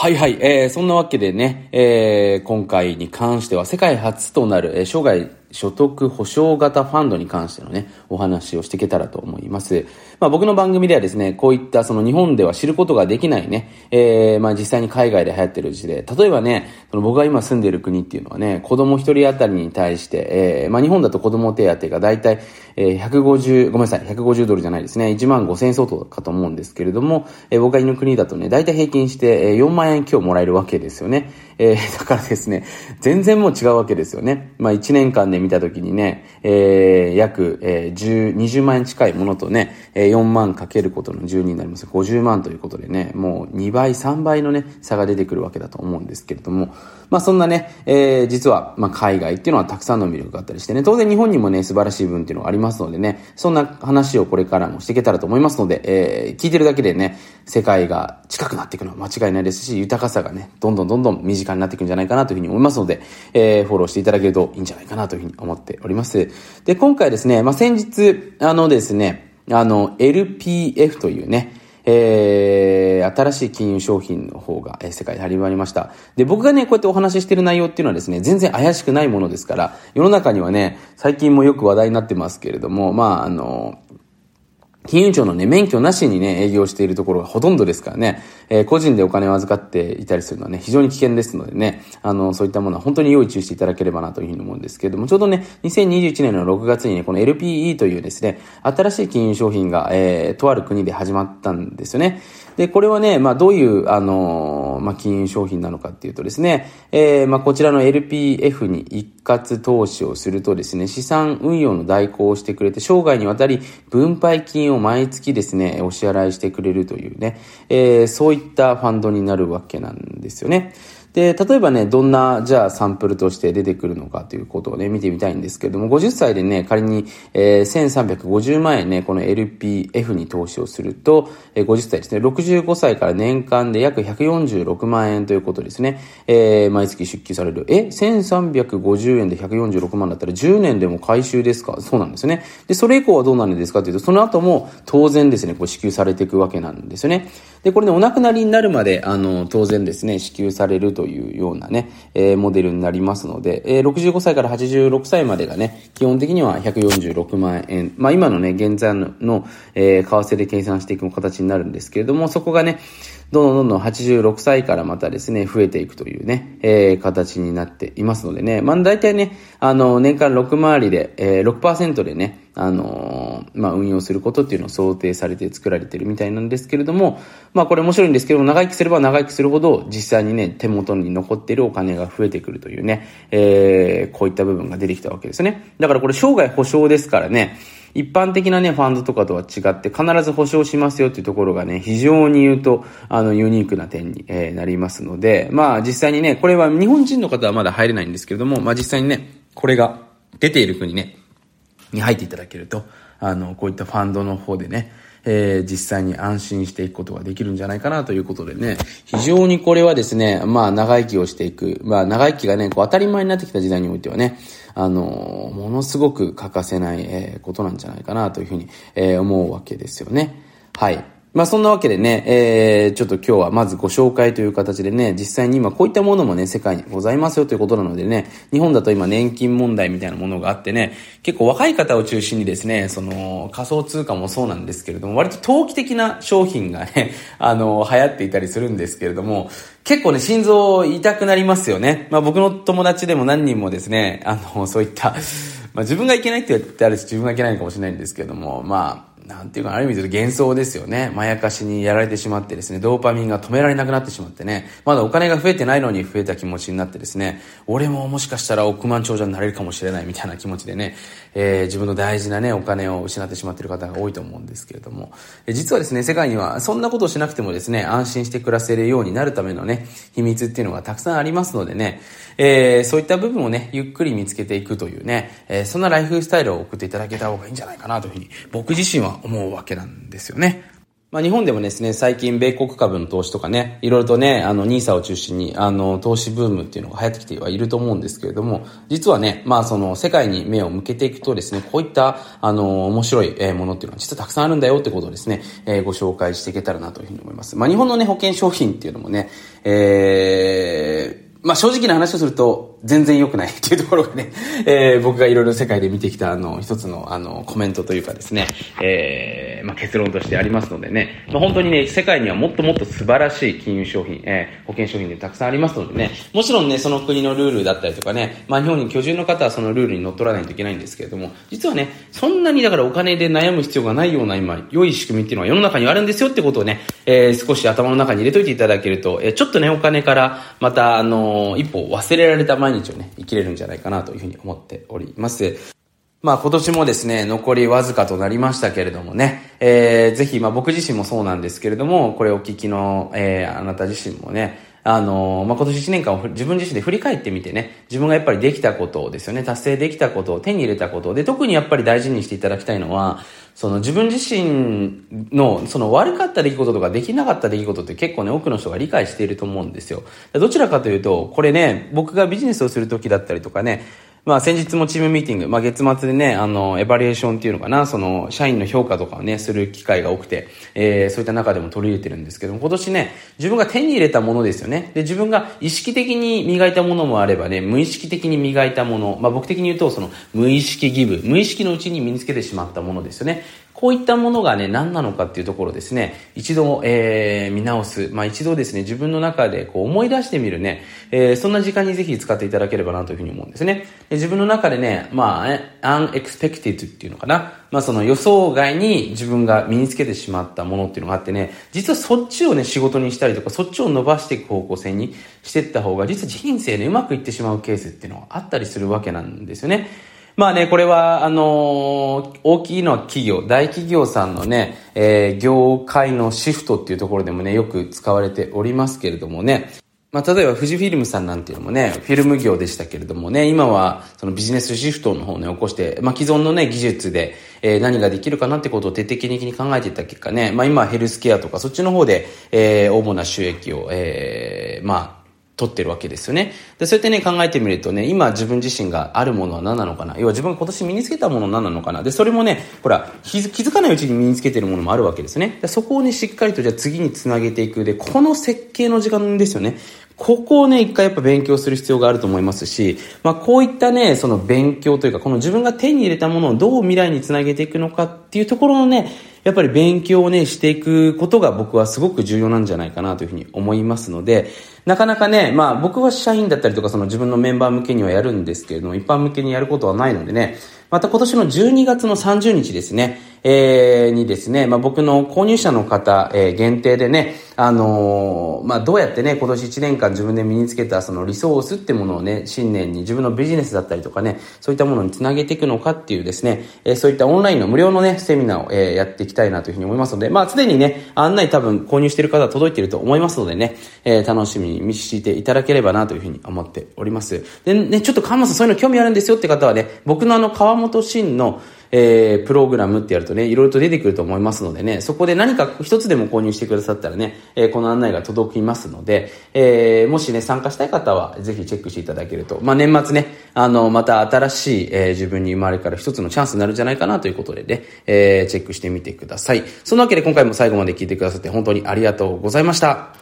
はいはい、えー、そんなわけでね、えー、今回に関しては世界初となる、えー、生涯所得保証型ファンドに関してのね、お話をしていけたらと思います。まあ僕の番組ではですね、こういったその日本では知ることができないね、えー、まあ実際に海外で流行ってる事例、例えばね、その僕が今住んでる国っていうのはね、子供一人当たりに対して、えー、まあ日本だと子供手当がだいたい、えー、150、ごめんなさい、150ドルじゃないですね、1万5千円相当かと思うんですけれども、えー、僕がいる国だとね、だいたい平均して、えー、4万円今日もらえるわけですよね。えー、だからですね、全然もう違うわけですよね。まあ1年間で見たときにね、えー、約、えー、10、20万円近いものとね、えー、4万かけることの12になります。50万ということでね、もう2倍、3倍のね、差が出てくるわけだと思うんですけれども、まあそんなね、えー、実は、まあ海外っていうのはたくさんの魅力があったりしてね、当然日本にもね、素晴らしい分っていうのがありますますのでね、そんな話をこれからもしていけたらと思いますので、えー、聞いてるだけでね、世界が近くなっていくのは間違いないですし、豊かさがね、どんどんどんどん身近になっていくんじゃないかなというふうに思いますので、えー、フォローしていただけるといいんじゃないかなというふうに思っております。で、今回ですね、まあ、先日、あのですね、あの、LPF というね、えー、新しい金融商品の方が、えー、世界で始まりました。で、僕がね、こうやってお話ししてる内容っていうのはですね、全然怪しくないものですから、世の中にはね、最近もよく話題になってますけれども、まあ、あの、金融庁のね、免許なしにね、営業しているところがほとんどですからね、えー、個人でお金を預かっていたりするのはね、非常に危険ですのでね、あの、そういったものは本当に用意注意していただければなというふうに思うんですけれども、ちょうどね、2021年の6月にね、この LPE というですね、新しい金融商品が、えー、とある国で始まったんですよね。で、これはね、まあ、どういう、あの、まあ、金融商品なのかっていうとですね、えー、まあ、こちらの LPF に一括投資をするとですね、資産運用の代行をしてくれて、生涯にわたり分配金を毎月ですね、お支払いしてくれるというね、えー、そういったファンドになるわけなんですよね。で、例えばね、どんな、じゃあサンプルとして出てくるのかということをね、見てみたいんですけれども、50歳でね、仮に、えー、1350万円ね、この LPF に投資をすると、えー、50歳ですね、65歳から年間で約146万円ということですね、えー、毎月出給される。え ?1350 円で146万だったら10年でも回収ですか？そうなんですね。で、それ以降はどうなるんですかというと、その後も当然ですね、こう支給されていくわけなんですよね。で、これね、お亡くなりになるまで、あの、当然ですね、支給されるというようなね、えー、モデルになりますので、えー、65歳から86歳までがね、基本的には146万円。まあ今のね、現在の、えー、為替で計算していく形になるんですけれども、そこがね、どんどんどんどん86歳からまたですね、増えていくというね、えー、形になっていますのでね、まあ大体ね、あの、年間6回りで、えー、6%でね、あの、まあ運用することっていうのを想定されて作られてるみたいなんですけれども、まあこれ面白いんですけども、長生きすれば長生きするほど、実際にね、手元に残っているお金が増えてくるというね、えー、こういった部分が出てきたわけですね。だからこれ生涯保証ですからね、一般的なね、ファンドとかとは違って必ず保証しますよっていうところがね、非常に言うと、あの、ユニークな点に、えー、なりますので、まあ実際にね、これは日本人の方はまだ入れないんですけれども、まあ実際にね、これが出ている国ね、に入っていただけると、あの、こういったファンドの方でね、えー、実際に安心していくことができるんじゃないかなということでね、非常にこれはですね、まあ長生きをしていく、まあ長生きがね、こう当たり前になってきた時代においてはね、あの、ものすごく欠かせない、えー、ことなんじゃないかなというふうに、えー、思うわけですよね。はい。まあそんなわけでね、えー、ちょっと今日はまずご紹介という形でね、実際に今こういったものもね、世界にございますよということなのでね、日本だと今年金問題みたいなものがあってね、結構若い方を中心にですね、その仮想通貨もそうなんですけれども、割と投機的な商品がね、あの、流行っていたりするんですけれども、結構ね、心臓痛くなりますよね。まあ僕の友達でも何人もですね、あの、そういった、まあ自分がいけないって言ってあるし、自分がいけないかもしれないんですけれども、まあ、なんていうか、ある意味で幻想ですよね。まやかしにやられてしまってですね、ドーパミンが止められなくなってしまってね、まだお金が増えてないのに増えた気持ちになってですね、俺ももしかしたら億万長者になれるかもしれないみたいな気持ちでね、えー、自分の大事なね、お金を失ってしまっている方が多いと思うんですけれども、え実はですね、世界にはそんなことをしなくてもですね、安心して暮らせるようになるためのね、秘密っていうのがたくさんありますのでね、えー、そういった部分をね、ゆっくり見つけていくというね、えー、そんなライフスタイルを送っていただけた方がいいんじゃないかなというふうに、僕自身は思うわけなんですよね。まあ、日本でもですね、最近米国株の投資とかね、いろいろとね、あの、ニーサを中心に、あの、投資ブームっていうのが流行ってきてはいると思うんですけれども、実はね、まあ、その、世界に目を向けていくとですね、こういった、あの、面白いものっていうのは実はたくさんあるんだよってことをですね、えー、ご紹介していけたらなというふうに思います。まあ、日本のね、保険商品っていうのもね、えー、まあ正直な話をすると全然良くないっていうところがね、えー、僕がいろいろ世界で見てきたあの一つのあのコメントというかですね、えー、まあ結論としてありますのでね、まあ本当にね、世界にはもっともっと素晴らしい金融商品、えー、保険商品でたくさんありますのでね、もちろんね、その国のルールだったりとかね、まあ日本に居住の方はそのルールに乗っ取らないといけないんですけれども、実はね、そんなにだからお金で悩む必要がないような今、良い仕組みっていうのは世の中にあるんですよってことをね、えー、少し頭の中に入れといていただけると、えー、ちょっとね、お金からまたあの一歩忘れられた毎日をね、生きれるんじゃないかなというふうに思っております。まあ今年もですね、残りわずかとなりましたけれどもね、えー、ぜひ、まあ僕自身もそうなんですけれども、これをお聞きの、えー、あなた自身もね、あのまあ、今年1年間を自分自身で振り返ってみてね、自分がやっぱりできたことですよね、達成できたことを手に入れたことで、特にやっぱり大事にしていただきたいのは、その自分自身の、その悪かった出来事とかできなかった出来事って結構ね、多くの人が理解していると思うんですよ。どちらかというと、これね、僕がビジネスをする時だったりとかね、まあ先日もチームミーティング、まあ月末でね、あの、エバリエーションっていうのかな、その、社員の評価とかをね、する機会が多くて、えー、そういった中でも取り入れてるんですけども、今年ね、自分が手に入れたものですよね。で、自分が意識的に磨いたものもあればね、無意識的に磨いたもの、まあ僕的に言うと、その、無意識ギブ、無意識のうちに身につけてしまったものですよね。こういったものがね、何なのかっていうところですね、一度、えー、見直す。まあ一度ですね、自分の中でこう思い出してみるね、えー、そんな時間にぜひ使っていただければなというふうに思うんですね。で自分の中でね、まあ、unexpected っていうのかな。まあその予想外に自分が身につけてしまったものっていうのがあってね、実はそっちをね、仕事にしたりとか、そっちを伸ばしていく方向性にしていった方が、実は人生ね、うまくいってしまうケースっていうのはあったりするわけなんですよね。まあね、これは、あのー、大きいのは企業、大企業さんのね、えー、業界のシフトっていうところでもね、よく使われておりますけれどもね、まあ、例えば富士フィルムさんなんていうのもね、フィルム業でしたけれどもね、今はそのビジネスシフトの方をね、起こして、まあ、既存のね、技術で、えー、何ができるかなってことを徹底的に考えていた結果ね、まあ、今ヘルスケアとかそっちの方で、えー、主な収益を、えー、まあ、取ってるわけですよね。で、そうやってね、考えてみるとね、今自分自身があるものは何なのかな要は自分が今年身につけたものは何なのかなで、それもね、ほら、気づかないうちに身につけてるものもあるわけですね。でそこをね、しっかりとじゃあ次につなげていく。で、この設計の時間ですよね。ここをね、一回やっぱ勉強する必要があると思いますし、まあこういったね、その勉強というか、この自分が手に入れたものをどう未来につなげていくのかっていうところのね、やっぱり勉強をね、していくことが僕はすごく重要なんじゃないかなというふうに思いますので、なかなかね、まあ僕は社員だったりとかその自分のメンバー向けにはやるんですけれども、一般向けにやることはないのでね、また今年の12月の30日ですね、えー、にですね、まあ、僕の購入者の方、えー、限定でね、あのー、まあ、どうやってね、今年1年間自分で身につけたそのリソースってものをね、新年に自分のビジネスだったりとかね、そういったものにつなげていくのかっていうですね、えー、そういったオンラインの無料のね、セミナーを、えー、やっていきたいなというふうに思いますので、まあ、すでにね、案内多分購入している方は届いていると思いますのでね、えー、楽しみにしていただければなというふうに思っております。で、ね、ちょっと川本さんそういうの興味あるんですよって方はね、僕のあの、川本真の、えー、プログラムってやるとね、いろいろと出てくると思いますのでね、そこで何か一つでも購入してくださったらね、えー、この案内が届きますので、えー、もしね、参加したい方は、ぜひチェックしていただけると、まあ、年末ね、あの、また新しい、えー、自分に生まれから一つのチャンスになるんじゃないかなということでね、えー、チェックしてみてください。そのわけで今回も最後まで聞いてくださって本当にありがとうございました。